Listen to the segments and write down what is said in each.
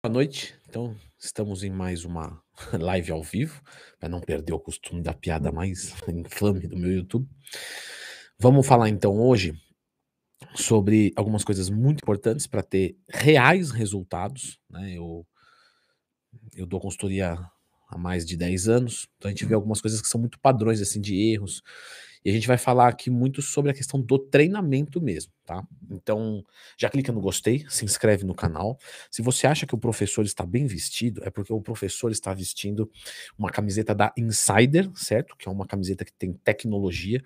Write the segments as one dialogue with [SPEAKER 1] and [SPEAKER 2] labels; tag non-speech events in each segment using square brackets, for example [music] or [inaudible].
[SPEAKER 1] Boa noite. Então, estamos em mais uma [laughs] live ao vivo, para não perder o costume da piada mais [laughs] infame do meu YouTube. Vamos falar então hoje sobre algumas coisas muito importantes para ter reais resultados. Né? Eu, eu dou consultoria há mais de 10 anos, então a gente vê algumas coisas que são muito padrões assim de erros e a gente vai falar aqui muito sobre a questão do treinamento mesmo, tá? Então, já clica no gostei, se inscreve no canal. Se você acha que o professor está bem vestido, é porque o professor está vestindo uma camiseta da Insider, certo? Que é uma camiseta que tem tecnologia,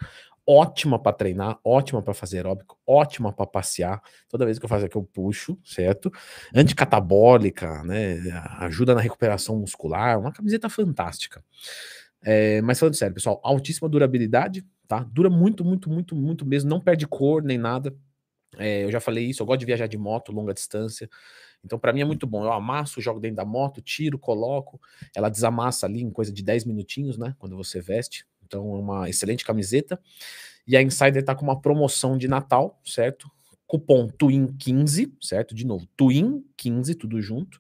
[SPEAKER 1] ótima para treinar, ótima para fazer aeróbico, ótima para passear. Toda vez que eu faço aqui eu puxo, certo? Anticatabólica, né? Ajuda na recuperação muscular, uma camiseta fantástica. É, mas falando sério, pessoal, altíssima durabilidade, tá? Dura muito, muito, muito, muito mesmo, não perde cor nem nada. É, eu já falei isso, eu gosto de viajar de moto, longa distância. Então, para mim é muito bom. Eu amasso, jogo dentro da moto, tiro, coloco. Ela desamassa ali em coisa de 10 minutinhos, né? Quando você veste. Então, é uma excelente camiseta. E a Insider tá com uma promoção de Natal, certo? Cupom TWIN15, certo? De novo, TWIN15, tudo junto.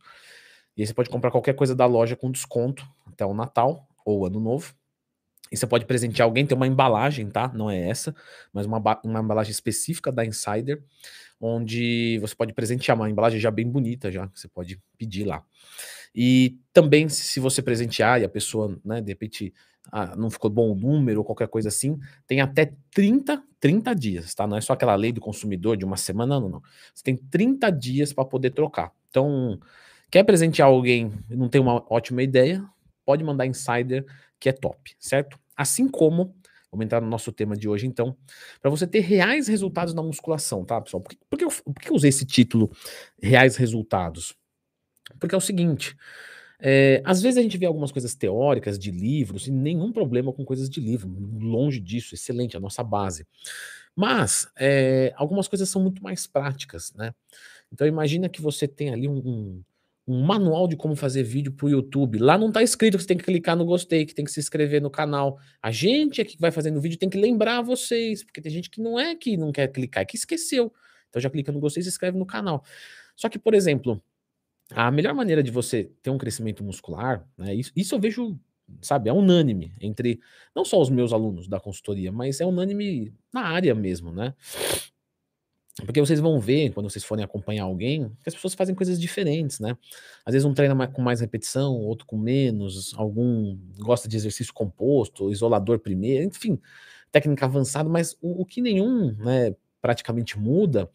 [SPEAKER 1] E aí você pode comprar qualquer coisa da loja com desconto até o Natal ou Ano Novo. E você pode presentear alguém, tem uma embalagem, tá? Não é essa, mas uma, uma embalagem específica da Insider, onde você pode presentear uma embalagem já bem bonita, já, que você pode pedir lá. E também, se você presentear e a pessoa, né, de repente, ah, não ficou bom o número ou qualquer coisa assim, tem até 30, 30 dias, tá? Não é só aquela lei do consumidor de uma semana, não, não. Você tem 30 dias para poder trocar. Então, quer presentear alguém e não tem uma ótima ideia, pode mandar Insider, que é top, certo? Assim como, vamos entrar no nosso tema de hoje então, para você ter reais resultados na musculação, tá, pessoal? Por que, por que, eu, por que eu usei esse título, reais resultados? Porque é o seguinte, é, às vezes a gente vê algumas coisas teóricas de livros, e nenhum problema com coisas de livro, longe disso, excelente, a nossa base. Mas é, algumas coisas são muito mais práticas, né? Então imagina que você tem ali um, um um manual de como fazer vídeo para o YouTube. Lá não está escrito que você tem que clicar no gostei, que tem que se inscrever no canal. A gente aqui que vai fazendo o vídeo tem que lembrar vocês, porque tem gente que não é que não quer clicar, é que esqueceu. Então já clica no gostei e se inscreve no canal. Só que, por exemplo, a melhor maneira de você ter um crescimento muscular, né, isso, isso eu vejo, sabe, é unânime entre não só os meus alunos da consultoria, mas é unânime na área mesmo, né? Porque vocês vão ver, quando vocês forem acompanhar alguém, que as pessoas fazem coisas diferentes, né? Às vezes um treina com mais repetição, outro com menos, algum gosta de exercício composto, isolador primeiro, enfim, técnica avançada, mas o, o que nenhum, né, praticamente muda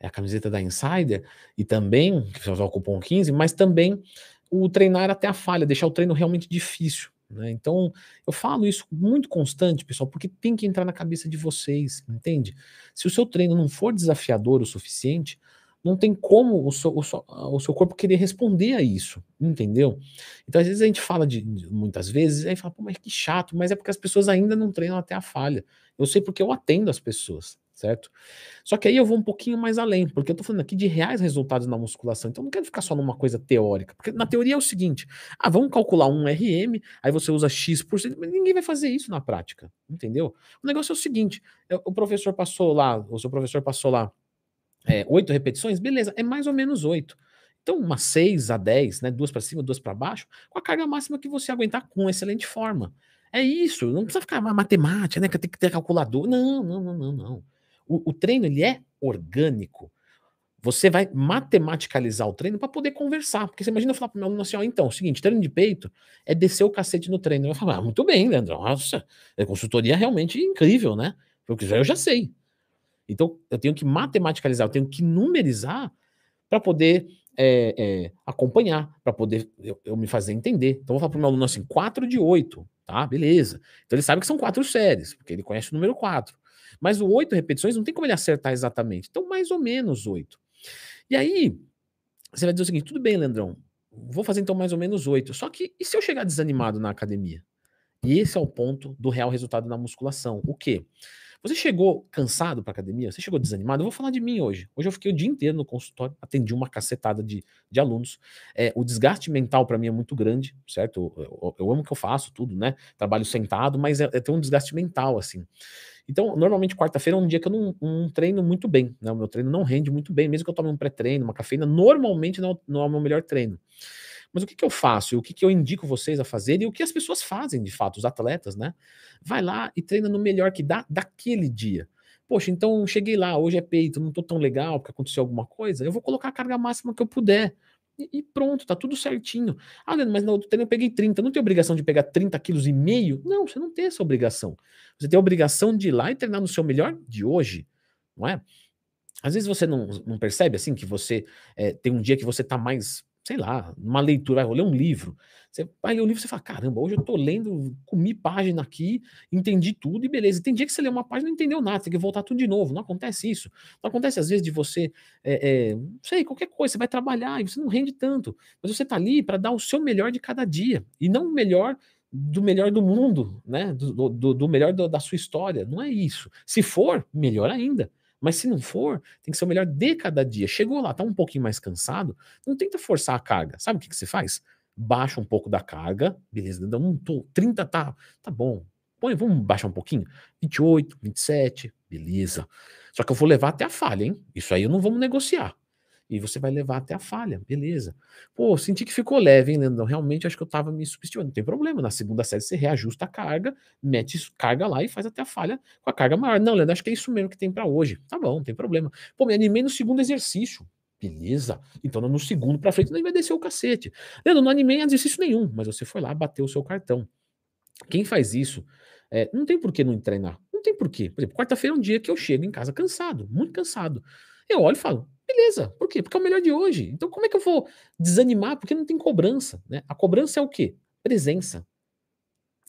[SPEAKER 1] é a camiseta da Insider e também, que você usar o cupom 15, mas também o treinar até a falha, deixar o treino realmente difícil. Né? Então, eu falo isso muito constante, pessoal, porque tem que entrar na cabeça de vocês, entende? Se o seu treino não for desafiador o suficiente, não tem como o seu, o seu, o seu corpo querer responder a isso, entendeu? Então, às vezes a gente fala de, muitas vezes, aí fala, pô, mas que chato, mas é porque as pessoas ainda não treinam até a falha. Eu sei porque eu atendo as pessoas certo? Só que aí eu vou um pouquinho mais além, porque eu tô falando aqui de reais resultados na musculação, então não quero ficar só numa coisa teórica, porque na teoria é o seguinte, ah, vamos calcular um RM, aí você usa X%, mas ninguém vai fazer isso na prática, entendeu? O negócio é o seguinte, o professor passou lá, o seu professor passou lá é, oito repetições, beleza, é mais ou menos oito. Então, umas 6 a 10, né? Duas para cima, duas para baixo, com a carga máxima que você aguentar com excelente forma. É isso, não precisa ficar uma matemática, né? Que tem que ter calculador. Não, não, não, não, não. O, o treino ele é orgânico. Você vai matematicalizar o treino para poder conversar. Porque você imagina eu falar para o meu aluno assim: ó, então, é o seguinte, treino de peito é descer o cacete no treino. Eu falo, ah, muito bem, Leandro. Nossa, a consultoria é realmente incrível, né? Porque eu já sei. Então, eu tenho que matematicalizar, eu tenho que numerizar para poder é, é, acompanhar, para poder eu, eu, me fazer entender. Então, eu vou falar para o meu aluno assim: 4 de 8, tá? Beleza. Então, ele sabe que são quatro séries, porque ele conhece o número 4. Mas o oito repetições não tem como ele acertar exatamente. Então, mais ou menos oito. E aí, você vai dizer o seguinte: tudo bem, Leandrão, vou fazer então mais ou menos oito. Só que, e se eu chegar desanimado na academia? E esse é o ponto do real resultado na musculação. O quê? Você chegou cansado para academia? Você chegou desanimado? Eu vou falar de mim hoje. Hoje eu fiquei o dia inteiro no consultório, atendi uma cacetada de, de alunos. É, o desgaste mental para mim é muito grande, certo? Eu, eu, eu, amo o que eu faço, tudo, né? Trabalho sentado, mas é, é tem um desgaste mental, assim. Então, normalmente, quarta-feira é um dia que eu não, não, treino muito bem, né? O meu treino não rende muito bem, mesmo que eu tome um pré-treino, uma cafeína, normalmente não, não é o meu melhor treino. Mas o que, que eu faço? O que, que eu indico vocês a fazer e o que as pessoas fazem de fato, os atletas, né? Vai lá e treina no melhor que dá daquele dia. Poxa, então cheguei lá, hoje é peito, não tô tão legal porque aconteceu alguma coisa, eu vou colocar a carga máxima que eu puder. E, pronto, tá tudo certinho. Ah, Leandro, mas outro treino eu peguei 30. Não tem obrigação de pegar 30 quilos e meio? Não, você não tem essa obrigação. Você tem a obrigação de ir lá e treinar no seu melhor de hoje, não é? Às vezes você não, não percebe assim que você é, tem um dia que você tá mais sei lá, uma leitura, vai ler um livro. Você vai ler um livro e fala: caramba, hoje eu tô lendo, comi página aqui, entendi tudo e beleza. tem dia que você lê uma página e não entendeu nada, tem que voltar tudo de novo. Não acontece isso. Não acontece às vezes de você, é, é, não sei, qualquer coisa, você vai trabalhar e você não rende tanto, mas você tá ali para dar o seu melhor de cada dia e não o melhor do melhor do mundo, né? Do, do, do melhor do, da sua história. Não é isso. Se for, melhor ainda. Mas se não for, tem que ser o melhor de cada dia. Chegou lá, tá um pouquinho mais cansado, não tenta forçar a carga. Sabe o que, que você faz? Baixa um pouco da carga, beleza, não tô, 30 tá, tá bom. Põe, vamos baixar um pouquinho? 28, 27, beleza. Só que eu vou levar até a falha, hein? Isso aí eu não vamos negociar e você vai levar até a falha, beleza. Pô, senti que ficou leve, hein, Leandrão? Realmente acho que eu tava me subestimando. Não tem problema, na segunda série você reajusta a carga, mete carga lá e faz até a falha com a carga maior. Não, Leandro, acho que é isso mesmo que tem para hoje. Tá bom, não tem problema. Pô, me animei no segundo exercício. Beleza. Então no segundo para frente nem vai descer o cacete. Leandro, não animei exercício nenhum, mas você foi lá, bateu o seu cartão. Quem faz isso, é, não tem por que não treinar. Não tem por quê. Por exemplo, quarta-feira é um dia que eu chego em casa cansado, muito cansado. Eu olho e falo, Beleza, por quê? Porque é o melhor de hoje. Então, como é que eu vou desanimar? Porque não tem cobrança. Né? A cobrança é o quê? Presença.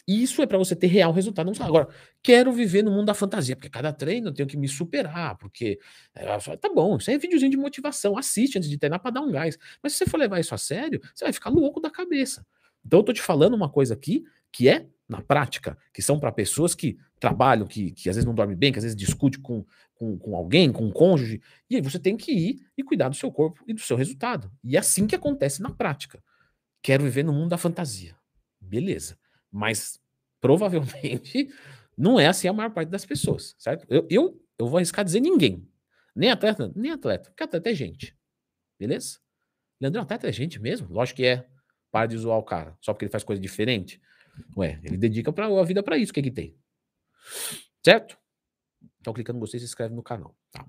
[SPEAKER 1] Isso é para você ter real resultado. Não Agora, quero viver no mundo da fantasia, porque cada treino eu tenho que me superar, porque. É, tá bom, isso é videozinho de motivação. Assiste antes de treinar para dar um gás. Mas se você for levar isso a sério, você vai ficar louco da cabeça. Então, eu tô te falando uma coisa aqui que é na prática, que são para pessoas que trabalham, que, que às vezes não dormem bem, que às vezes discute com, com, com alguém, com um cônjuge, e aí você tem que ir e cuidar do seu corpo e do seu resultado. E é assim que acontece na prática. Quero viver no mundo da fantasia. Beleza. Mas provavelmente [laughs] não é assim a maior parte das pessoas, certo? Eu, eu, eu vou arriscar dizer ninguém. Nem atleta, nem atleta, porque atleta é gente. Beleza? Leandro, atleta é gente mesmo? Lógico que é. Para de zoar o cara, só porque ele faz coisa diferente. Ué, ele dedica pra, a vida para isso, o que, que tem? Certo? Então, clicando no gostei, se inscreve no canal. Tá?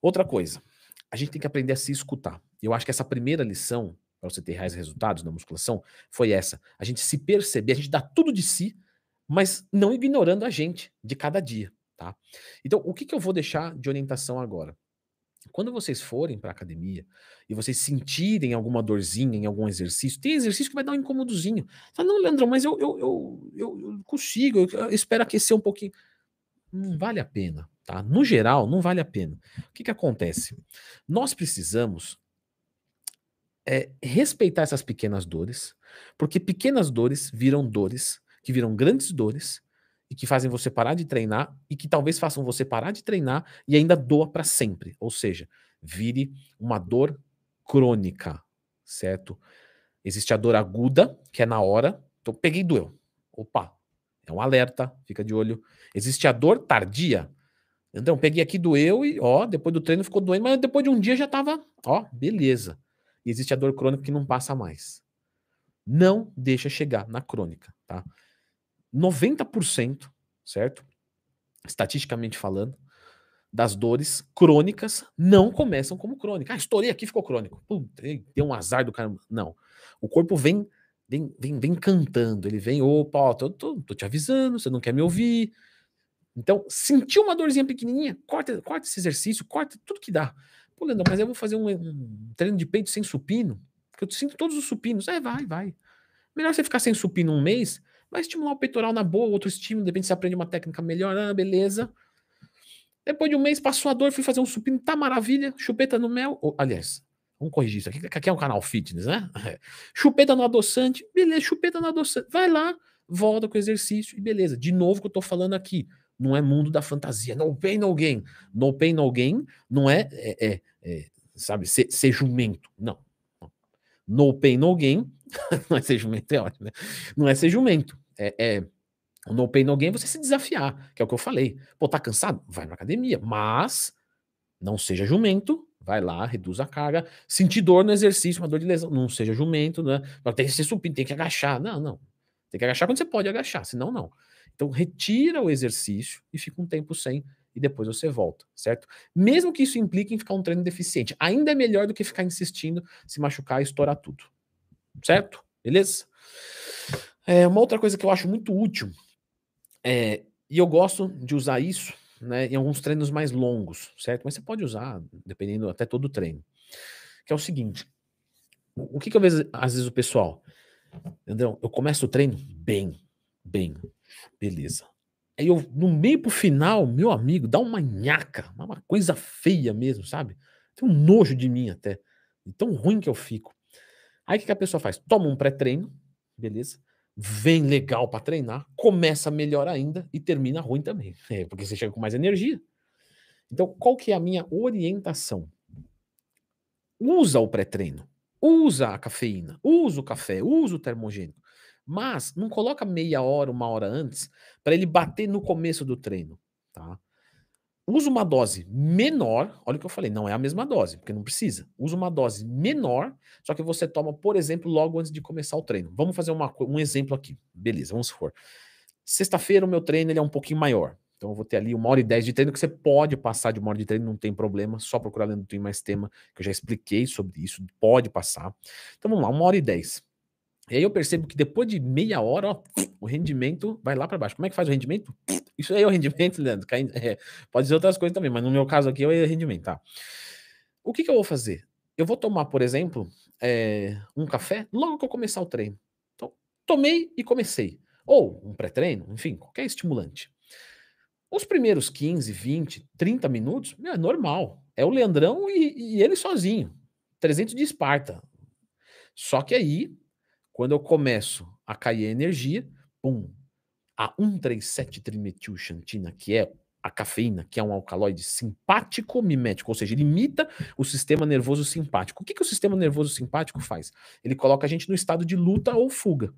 [SPEAKER 1] Outra coisa, a gente tem que aprender a se escutar. Eu acho que essa primeira lição, para você ter reais resultados na musculação, foi essa. A gente se perceber, a gente dá tudo de si, mas não ignorando a gente de cada dia. Tá? Então, o que, que eu vou deixar de orientação agora? Quando vocês forem para academia e vocês sentirem alguma dorzinha em algum exercício, tem exercício que vai dar um incômodozinho. Fala, não, Leandro, mas eu, eu, eu, eu consigo, eu espero aquecer um pouquinho. Não vale a pena, tá? No geral, não vale a pena. O que, que acontece? Nós precisamos é, respeitar essas pequenas dores, porque pequenas dores viram dores, que viram grandes dores, e que fazem você parar de treinar e que talvez façam você parar de treinar e ainda doa para sempre. Ou seja, vire uma dor crônica, certo? Existe a dor aguda, que é na hora. Então, peguei e doeu. Opa, é um alerta, fica de olho. Existe a dor tardia. Então, peguei aqui, doeu e, ó, depois do treino ficou doendo, mas depois de um dia já tava, ó, beleza. E existe a dor crônica que não passa mais. Não deixa chegar na crônica, tá? 90%, certo? Estatisticamente falando, das dores crônicas não começam como crônica. Ah, estourei aqui, ficou crônico. Puta, deu um azar do cara. Não. O corpo vem, vem, vem, vem cantando. Ele vem, opa, ó, tô, tô, tô te avisando, você não quer me ouvir. Então, sentiu uma dorzinha pequenininha, corta, corta esse exercício, corta tudo que dá. Pô, Leandro, mas eu vou fazer um, um treino de peito sem supino, porque eu sinto todos os supinos. É, vai, vai. Melhor você ficar sem supino um mês Vai estimular o peitoral na boa, outro estímulo, de repente você aprende uma técnica melhor, ah, beleza. Depois de um mês passou a dor, fui fazer um supino, tá maravilha, chupeta no mel. Oh, aliás, vamos corrigir isso aqui, aqui é um canal fitness, né? [laughs] Chupeta no adoçante, beleza, chupeta no adoçante. Vai lá, volta com o exercício e beleza. De novo que eu tô falando aqui, não é mundo da fantasia. No pain, no gain. No pain, no gain não é, é, é, é sabe, ser, ser, jumento. Não. No pain, no gain. [laughs] não é ser jumento, é ótimo, né? Não é ser jumento. É, é no pain, no gain você se desafiar, que é o que eu falei. Pô, tá cansado? Vai pra academia. Mas não seja jumento. Vai lá, reduz a carga. Sentir dor no exercício, uma dor de lesão. Não seja jumento, né? Tem que ser supino, tem que agachar. Não, não. Tem que agachar quando você pode agachar, senão não. Então, retira o exercício e fica um tempo sem e depois você volta, certo? Mesmo que isso implique em ficar um treino deficiente, ainda é melhor do que ficar insistindo, se machucar e estourar tudo, certo? Beleza? É, uma outra coisa que eu acho muito útil, é, e eu gosto de usar isso né, em alguns treinos mais longos, certo? Mas você pode usar, dependendo até todo o treino, que é o seguinte: o que, que eu vejo às vezes o pessoal, entendeu? Eu começo o treino bem, bem, Beleza. Aí eu, no meio pro final, meu amigo, dá uma nhaca, uma coisa feia mesmo, sabe? Tem um nojo de mim até. Tão ruim que eu fico. Aí o que, que a pessoa faz? Toma um pré-treino, beleza? Vem legal para treinar, começa melhor ainda e termina ruim também. [laughs] É, porque você chega com mais energia. Então, qual que é a minha orientação? Usa o pré-treino, usa a cafeína, usa o café, usa o termogênico. Mas não coloca meia hora, uma hora antes, para ele bater no começo do treino? Usa uma dose menor, olha o que eu falei, não é a mesma dose, porque não precisa. Usa uma dose menor, só que você toma, por exemplo, logo antes de começar o treino. Vamos fazer uma, um exemplo aqui. Beleza, vamos supor. Sexta-feira o meu treino ele é um pouquinho maior. Então eu vou ter ali uma hora e dez de treino, que você pode passar de uma hora de treino, não tem problema, só procurar dentro do Twin Mais Tema, que eu já expliquei sobre isso, pode passar. Então vamos lá, uma hora e dez. E aí eu percebo que depois de meia hora, ó, o rendimento vai lá para baixo. Como é que faz o rendimento? Isso aí é o rendimento, [laughs] Leandro. É, pode ser outras coisas também, mas no meu caso aqui é o rendimento, tá? O que, que eu vou fazer? Eu vou tomar, por exemplo, é, um café logo que eu começar o treino. Então, tomei e comecei. Ou um pré-treino, enfim, qualquer estimulante. Os primeiros 15, 20, 30 minutos, é normal. É o Leandrão e, e ele sozinho. 300 de Esparta. Só que aí quando eu começo a cair a energia, pum, a 137-trimetilxantina, que é a cafeína, que é um alcaloide simpático mimético, ou seja, ele imita o sistema nervoso simpático. O que, que o sistema nervoso simpático faz? Ele coloca a gente no estado de luta ou fuga.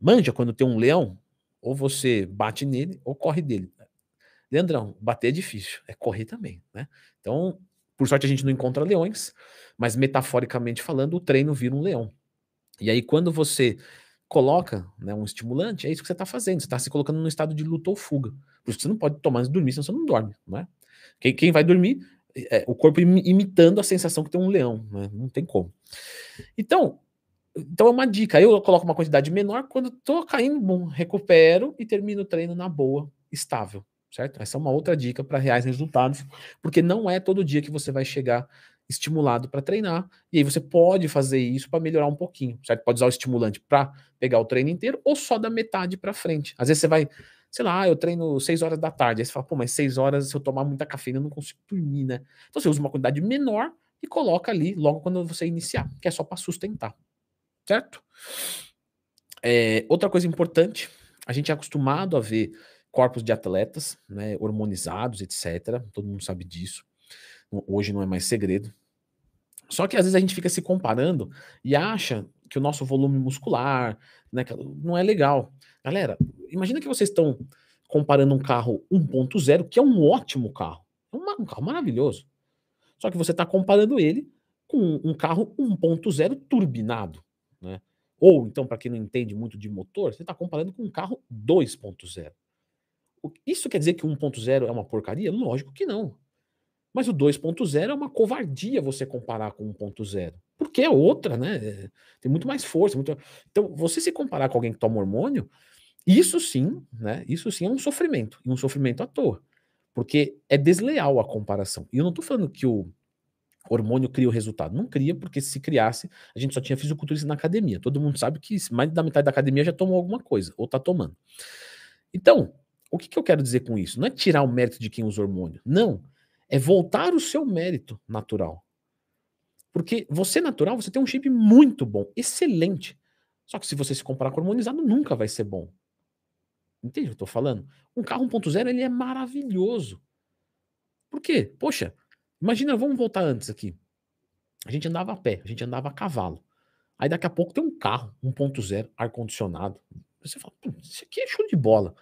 [SPEAKER 1] Manja quando tem um leão, ou você bate nele ou corre dele. Leandrão, bater é difícil, é correr também, né? Então, por sorte a gente não encontra leões, mas metaforicamente falando, o treino vira um leão. E aí, quando você coloca né, um estimulante, é isso que você está fazendo. Você está se colocando num estado de luta ou fuga. Por isso que você não pode tomar antes de dormir, senão você não dorme. Não é? quem, quem vai dormir é o corpo imitando a sensação que tem um leão. Né? Não tem como. Então, então é uma dica. Eu coloco uma quantidade menor, quando estou caindo, bom, recupero e termino o treino na boa, estável. Certo? Essa é uma outra dica para reais resultados, porque não é todo dia que você vai chegar estimulado para treinar, e aí você pode fazer isso para melhorar um pouquinho, certo? Pode usar o estimulante para pegar o treino inteiro ou só da metade para frente. Às vezes você vai, sei lá, eu treino 6 horas da tarde, aí você fala, pô, mas 6 horas se eu tomar muita cafeína eu não consigo dormir, né? Então você usa uma quantidade menor e coloca ali logo quando você iniciar, que é só para sustentar, certo? É, outra coisa importante, a gente é acostumado a ver corpos de atletas, né, hormonizados, etc. Todo mundo sabe disso hoje não é mais segredo. Só que às vezes a gente fica se comparando e acha que o nosso volume muscular né, não é legal. Galera, imagina que vocês estão comparando um carro 1.0, que é um ótimo carro. É um carro maravilhoso. Só que você está comparando ele com um carro 1.0 turbinado. Né? Ou, então, para quem não entende muito de motor, você está comparando com um carro 2.0. Isso quer dizer que 1.0 é uma porcaria? Lógico que não. Mas o 2.0 é uma covardia você comparar com 1.0. Porque é outra, né? Tem muito mais força. Muito... Então, você se comparar com alguém que toma hormônio, isso sim, né? Isso sim é um sofrimento. E um sofrimento à toa. Porque é desleal a comparação. E eu não estou falando que o hormônio cria o resultado. Não cria, porque se criasse, a gente só tinha fisiculturista na academia. Todo mundo sabe que mais da metade da academia já tomou alguma coisa, ou está tomando. Então, o que, que eu quero dizer com isso? Não é tirar o mérito de quem usa hormônio. Não é voltar o seu mérito natural. Porque você natural, você tem um shape muito bom, excelente. Só que se você se comparar com hormonizado, nunca vai ser bom. Entende o que eu tô falando? Um carro 1.0 ele é maravilhoso. Por quê? Poxa, imagina, vamos voltar antes aqui. A gente andava a pé, a gente andava a cavalo. Aí daqui a pouco tem um carro 1.0, ar-condicionado. Você fala, isso aqui é show de bola.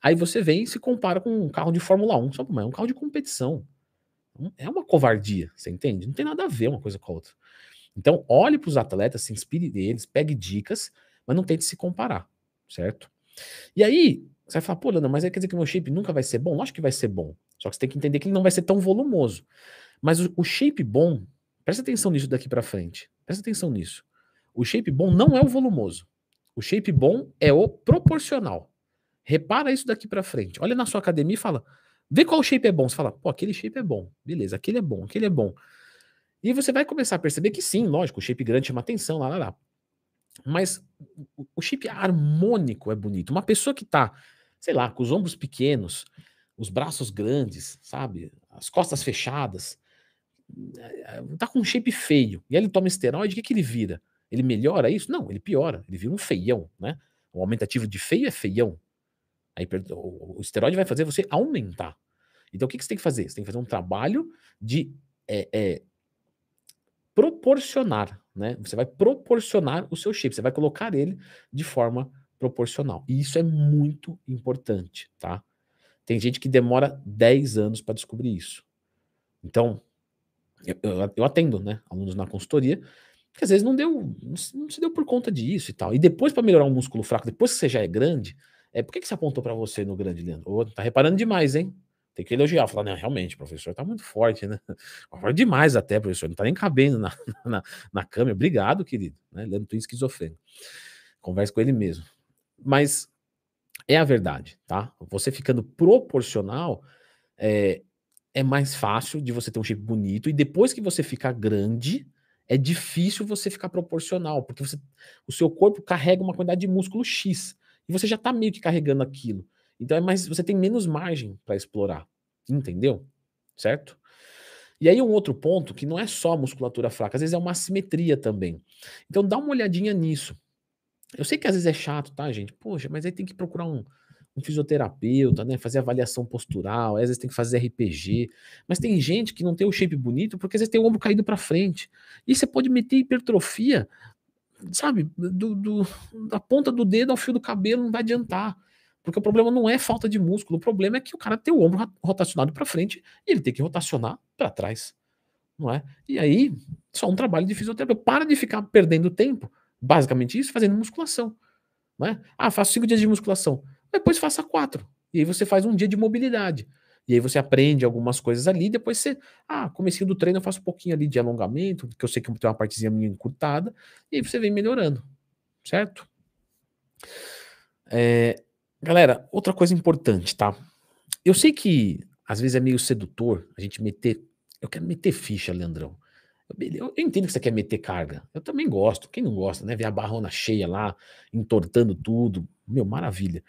[SPEAKER 1] Aí você vem e se compara com um carro de Fórmula 1. Só, é um carro de competição. É uma covardia, você entende? Não tem nada a ver uma coisa com a outra. Então, olhe para os atletas, se inspire neles, pegue dicas, mas não tente se comparar, certo? E aí, você vai falar, pô, Leandro, mas quer dizer que o meu shape nunca vai ser bom? Lógico que vai ser bom. Só que você tem que entender que ele não vai ser tão volumoso. Mas o, o shape bom, presta atenção nisso daqui para frente. Presta atenção nisso. O shape bom não é o volumoso. O shape bom é o proporcional. Repara isso daqui para frente. Olha na sua academia e fala, vê qual shape é bom. Você fala, pô, aquele shape é bom. Beleza, aquele é bom, aquele é bom. E você vai começar a perceber que sim, lógico, o shape grande chama atenção, lá, lá, lá. Mas o shape harmônico é bonito. Uma pessoa que tá, sei lá, com os ombros pequenos, os braços grandes, sabe? As costas fechadas, tá com um shape feio. E aí ele toma esteroide, o que, que ele vira? Ele melhora isso? Não, ele piora. Ele vira um feião, né? O aumentativo de feio é feião. Aí o esteroide vai fazer você aumentar. Então o que, que você tem que fazer? Você tem que fazer um trabalho de é, é, proporcionar, né? Você vai proporcionar o seu shape, você vai colocar ele de forma proporcional. E isso é muito importante, tá? Tem gente que demora 10 anos para descobrir isso. Então, eu, eu, eu, atendo, né, alunos na consultoria, que às vezes não deu, não se, não se deu por conta disso e tal. E depois para melhorar um músculo fraco, depois que você já é grande, é por que, que você apontou para você no grande, Leandro? Oh, tá reparando demais, hein? Tem que elogiar, falar, não, realmente, professor, tá muito forte, né? [laughs] Forte demais até, professor, não tá nem cabendo na, [laughs] na, na câmera. Obrigado, querido, né? Leandro Twin esquizofrênico. Converse com ele mesmo. Mas é a verdade, tá? Você ficando proporcional, é, é mais fácil de você ter um shape bonito, e depois que você ficar grande, é difícil você ficar proporcional, porque você, o seu corpo carrega uma quantidade de músculo X, e você já tá meio que carregando aquilo. Então é mais, você tem menos margem para explorar, entendeu? Certo? E aí um outro ponto que não é só musculatura fraca, às vezes é uma assimetria também. Então dá uma olhadinha nisso. Eu sei que às vezes é chato, tá, gente? Poxa, mas aí tem que procurar um, um fisioterapeuta, né? Fazer às postural, às vezes tem que fazer RPG. Mas tem gente que não tem o shape bonito porque às vezes tem o ombro caído para frente. E você pode meter hipertrofia, sabe, do, do, da ponta do dedo ao fio do cabelo, não vai adiantar. Porque o problema não é falta de músculo, o problema é que o cara tem o ombro rotacionado para frente e ele tem que rotacionar para trás, não é? E aí, só um trabalho de fisioterapeuta. Para de ficar perdendo tempo, basicamente isso, fazendo musculação, não é? Ah, faço cinco dias de musculação, depois faça quatro. E aí você faz um dia de mobilidade. E aí você aprende algumas coisas ali, depois você, ah, comecinho do treino eu faço um pouquinho ali de alongamento, porque eu sei que tem uma partezinha minha encurtada, e aí você vem melhorando, certo? É, Galera, outra coisa importante, tá? Eu sei que às vezes é meio sedutor a gente meter. Eu quero meter ficha, Leandrão. Eu, eu, entendo que você quer meter carga. Eu também gosto. Quem não gosta, né? Ver a barrona cheia lá, entortando tudo. Meu, maravilha.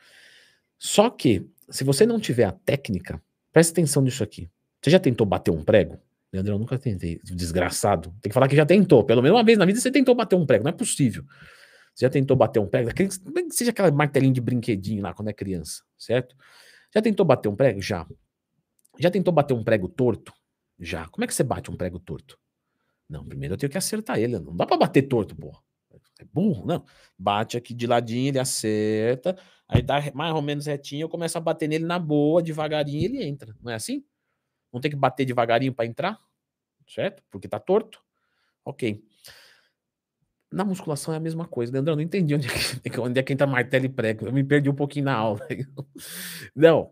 [SPEAKER 1] Só que, se você não tiver a técnica, preste atenção nisso aqui. Você já tentou bater um prego? Leandrão, eu nunca tentei. Desgraçado. Tem que falar que já tentou. Pelo menos uma vez na vida você tentou bater um prego. Não é possível. Você já tentou bater um prego? Seja aquela martelinho de brinquedinho lá quando é criança, certo? Já tentou bater um prego? Já. Já tentou bater um prego torto? Já. Como é que você bate um prego torto? Não, primeiro eu tenho que acertar ele. Não dá para bater torto, porra. É burro, não. Bate aqui de ladinho, ele acerta. Aí dá mais ou menos retinho, eu começo a bater nele na boa, devagarinho, ele entra. Não é assim? Não tem que bater devagarinho para entrar? Certo? Porque tá torto? Ok. Na musculação é a mesma coisa. Leandro, eu não entendi onde é, que, [laughs] onde é que entra martelo e prego. Eu me perdi um pouquinho na aula. [laughs] Não,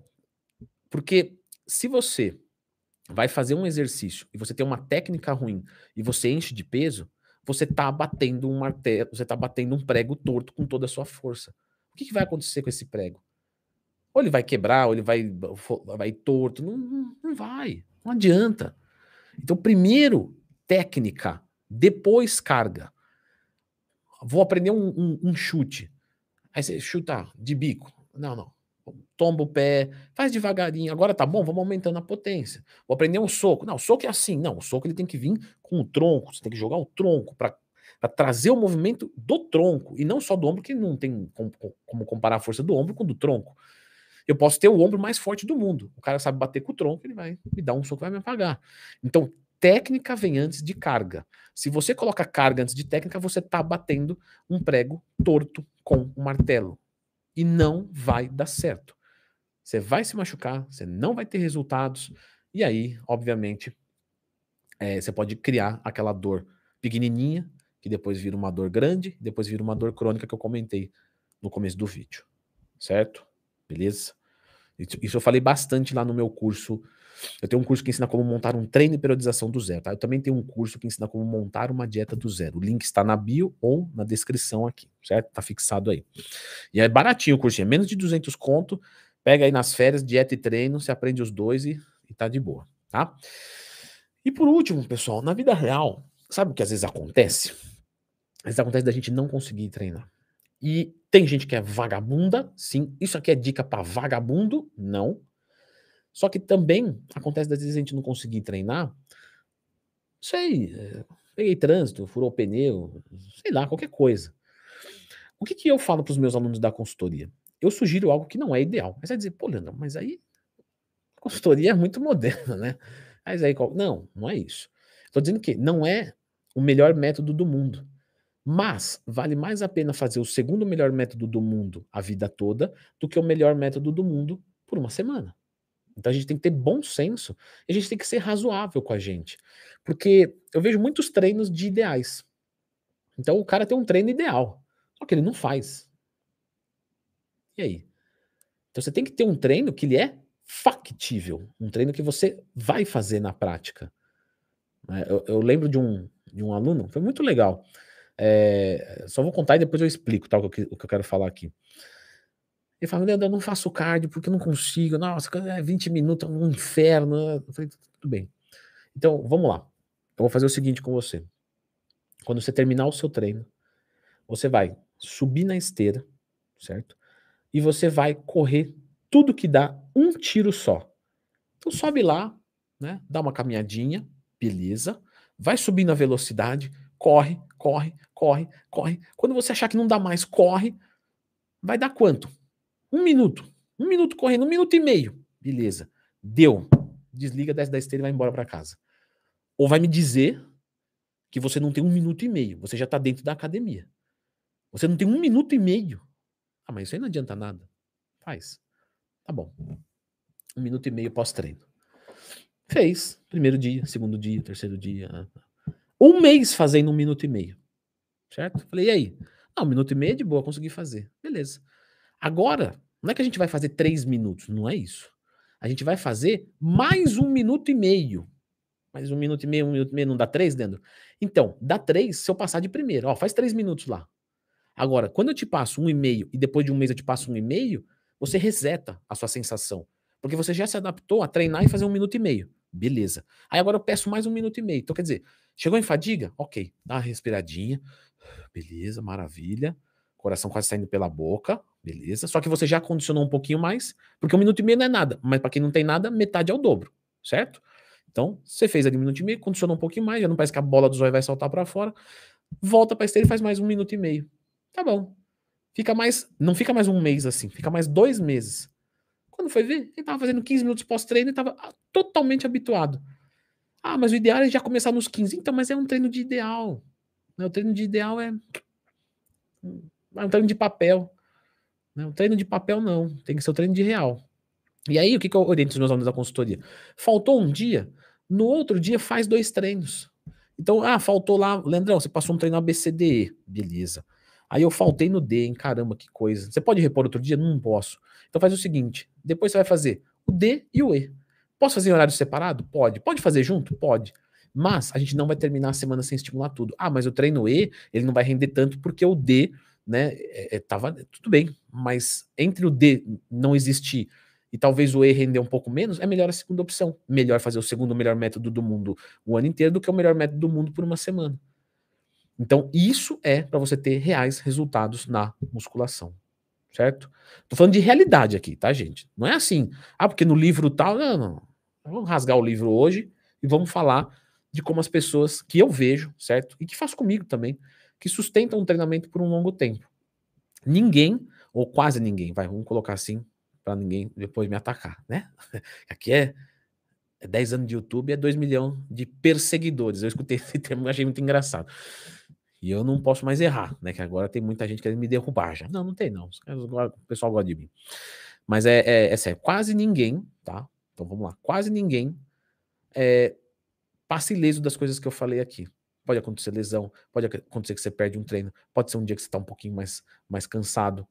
[SPEAKER 1] porque se você vai fazer um exercício e você tem uma técnica ruim e você enche de peso, você tá batendo um martelo, você tá batendo um prego torto com toda a sua força. O que, que vai acontecer com esse prego? Ou ele vai quebrar, ou ele vai, vai torto. Não, não, vai. Não adianta. Então, primeiro, técnica, depois carga vou aprender um, um, um, chute. Aí você chuta de bico. Não, não. Tomba o pé, faz devagarinho. Agora tá bom, vamos aumentando a potência. Vou aprender um soco. Não, o soco é assim. Não, o soco ele tem que vir com o tronco. Você tem que jogar o tronco para trazer o movimento do tronco e não só do ombro, que não tem como, como comparar a força do ombro com do tronco. Eu posso ter o ombro mais forte do mundo. O cara sabe bater com o tronco, ele vai me dar um soco, vai me apagar. Então, técnica vem antes de carga. Se você coloca carga antes de técnica, você está batendo um prego torto com um martelo. E não vai dar certo. Você vai se machucar, você não vai ter resultados. E aí, obviamente, é, você pode criar aquela dor pequenininha, que depois vira uma dor grande, depois vira uma dor crônica que eu comentei no começo do vídeo. Certo? Beleza? Isso eu falei bastante lá no meu curso. Eu tenho um curso que ensina como montar um treino de periodização do zero. Tá? Eu também tenho um curso que ensina como montar uma dieta do zero. O link está na bio ou na descrição aqui, certo? Tá fixado aí. E é baratinho o curso, é menos de 200 conto. Pega aí nas férias, dieta e treino, você aprende os dois e, e tá de boa, tá? E por último, pessoal, na vida real, sabe o que às vezes acontece? Às vezes acontece da gente não conseguir treinar. E tem gente que é vagabunda, sim. Isso aqui é dica para vagabundo? Não. Só que também acontece das vezes a gente não conseguir treinar. Sei, é, peguei trânsito, furou o pneu, sei lá, qualquer coisa. O que, que eu falo para os meus alunos da consultoria? Eu sugiro algo que não é ideal. Mas vai dizer, pô, Leandro, mas aí a consultoria é muito [laughs] moderna, né? Mas aí, não, não é isso. Estou dizendo que não é o melhor método do mundo. Mas vale mais a pena fazer o segundo melhor método do mundo a vida toda do que o melhor método do mundo por uma semana. Então a gente tem que ter bom senso e a gente tem que ser razoável com a gente. Porque eu vejo muitos treinos de ideais. Então o cara tem um treino ideal, só que ele não faz. E aí? Então você tem que ter um treino que ele é factível, um treino que você vai fazer na prática. Né? Eu, eu lembro de um, de um aluno, foi muito legal. É, só vou contar e depois eu explico tá, o, que, o que eu quero falar aqui. Ele fala, Leandro, eu não faço cardio porque eu não consigo. Nossa, 20 minutos é um inferno. Eu falei, tudo bem. Então, vamos lá. Eu vou fazer o seguinte com você. Quando você terminar o seu treino, você vai subir na esteira, certo? E você vai correr tudo que dá um tiro só. Então sobe lá, né? Dá uma caminhadinha, beleza. Vai subindo a velocidade, corre, corre, corre, corre. Quando você achar que não dá mais, corre. Vai dar quanto? Um minuto. Um minuto correndo, um minuto e meio. Beleza. Deu. Desliga, desce da esteira e vai embora para casa. Ou vai me dizer que você não tem um minuto e meio. Você já está dentro da academia. Você não tem um minuto e meio. Ah, mas isso aí não adianta nada. Faz. Tá bom. Um minuto e meio pós-treino. Fez. Primeiro dia, segundo dia, terceiro dia. Um mês fazendo um minuto e meio. Certo? Falei, e aí? Ah, um minuto e meio é de boa, consegui fazer. Beleza. Agora, não é que a gente vai fazer três minutos, não é isso. A gente vai fazer mais um minuto e meio. Mais um minuto e meio, um minuto e meio, não dá três, Leandro? Então, dá três se eu passar de primeiro. Ó, faz três minutos lá. Agora, quando eu te passo um e meio e depois de um mês eu te passo um e meio, você reseta a sua sensação. Porque você já se adaptou a treinar e fazer um minuto e meio. Beleza. Aí agora eu peço mais um minuto e meio. Então, quer dizer, chegou em fadiga? Ok, dá uma respiradinha. Beleza, maravilha. Coração quase saindo pela boca. Beleza. Só que você já condicionou um pouquinho mais, porque um minuto e meio não é nada. Mas para quem não tem nada, metade é o dobro. Certo? Então, você fez ali um minuto e meio, condicionou um pouquinho mais, já não parece que a bola do zóio vai saltar para fora. Volta para esteira e faz mais um minuto e meio. Tá bom. Fica mais. Não fica mais um mês assim, fica mais dois meses. Quando foi ver, ele tava fazendo 15 minutos pós-treino e tava ah, totalmente habituado. Ah, mas o ideal é já começar nos 15. Então, mas é um treino de ideal. Né? O treino de ideal é, é um treino de papel. Né? Um treino de papel não. Tem que ser o treino de real. E aí, o que, que eu oriento os meus alunos da consultoria? Faltou um dia, no outro dia faz dois treinos. Então, ah, faltou lá, Leandrão, você passou um treino ABCDE. Beleza. Aí eu faltei no D, hein? Caramba, que coisa. Você pode repor outro dia? Não posso. Então faz o seguinte: depois você vai fazer o D e o E. Posso fazer em horário separado? Pode. Pode fazer junto? Pode. Mas a gente não vai terminar a semana sem estimular tudo. Ah, mas o treino E, ele não vai render tanto porque o D, né, é, é, tava tudo bem, mas entre o D não existir e talvez o E render um pouco menos, é melhor a segunda opção. Melhor fazer o segundo melhor método do mundo o ano inteiro do que o melhor método do mundo por uma semana. Então, isso é para você ter reais resultados na musculação. Certo? Tô falando de realidade aqui, tá, gente? Não é assim. Ah, porque no livro tal. Não, não. Vamos rasgar o livro hoje e vamos falar de como as pessoas que eu vejo, certo? E que faço comigo também, que sustentam um treinamento por um longo tempo. Ninguém, ou quase ninguém, vai, vamos colocar assim, para ninguém depois me atacar, né? [laughs] Aqui é, é 10 anos de YouTube, é 2 milhões de perseguidores. Eu escutei esse termo e achei muito engraçado. E eu não posso mais errar, né? Que agora tem muita gente querendo me derrubar já. Não, não tem não. O pessoal gosta de mim. Mas é, é, é sério, quase ninguém, tá? Então vamos lá. Quase ninguém é, passa ileso das coisas que eu falei aqui. Pode acontecer lesão, pode acontecer que você perde um treino, pode ser um dia que você está um pouquinho mais, mais cansado.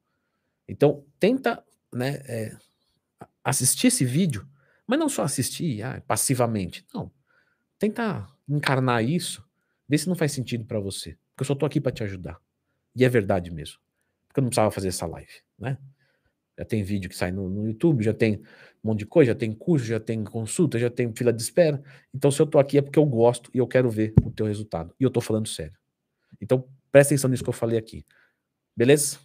[SPEAKER 1] Então, tenta né, é, assistir esse vídeo, mas não só assistir ah, passivamente. Não. Tenta encarnar isso, ver se não faz sentido para você. Porque eu só tô aqui para te ajudar. E é verdade mesmo. Porque eu não precisava fazer essa live, né? Já tem vídeo que sai no, no, YouTube, já tem um monte de coisa, já tem curso, já tem consulta, já tem fila de espera. Então, se eu tô aqui é porque eu gosto e eu quero ver o teu resultado. E eu tô falando sério. Então, presta atenção nisso que eu falei aqui. Beleza?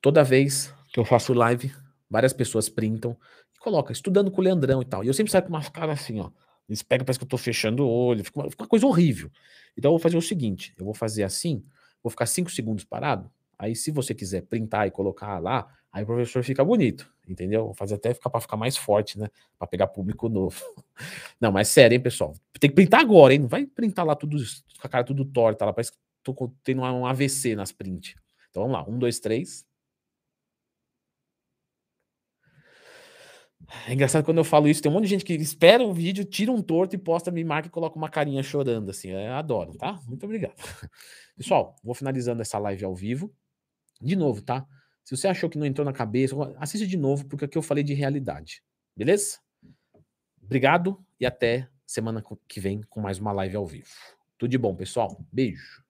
[SPEAKER 1] Toda vez que eu faço live, várias pessoas printam e colocam, estudando com o Leandrão e tal. E eu sempre saio com uma cara assim, ó. Eles pegam, parece que eu tô fechando o olho, fica uma, fica uma coisa horrível. Então eu vou fazer o seguinte: eu vou fazer assim, vou ficar cinco segundos parado. Aí, se você quiser printar e colocar lá, aí o professor fica bonito, entendeu? Vou fazer até ficar para ficar mais forte, né? Para pegar público novo. [laughs] Não, mas sério, hein, pessoal? Tem que printar agora, hein? Não vai printar lá tudo, com a cara tudo torta lá, parece que tô tendo um AVC nas print. Então vamos lá, um, dois, três. É engraçado quando eu falo isso, tem um monte de gente que espera um vídeo, tira um torto e posta, me marca e coloca uma carinha chorando, assim. Eu adoro, tá? Muito obrigado. [laughs] Pessoal, vou finalizando essa live ao vivo. De novo, tá? Se você achou que não entrou na cabeça, assiste de novo, porque aqui eu falei de realidade. Beleza? Obrigado e até semana que vem com mais uma live ao vivo. Tudo de bom, pessoal. Beijo.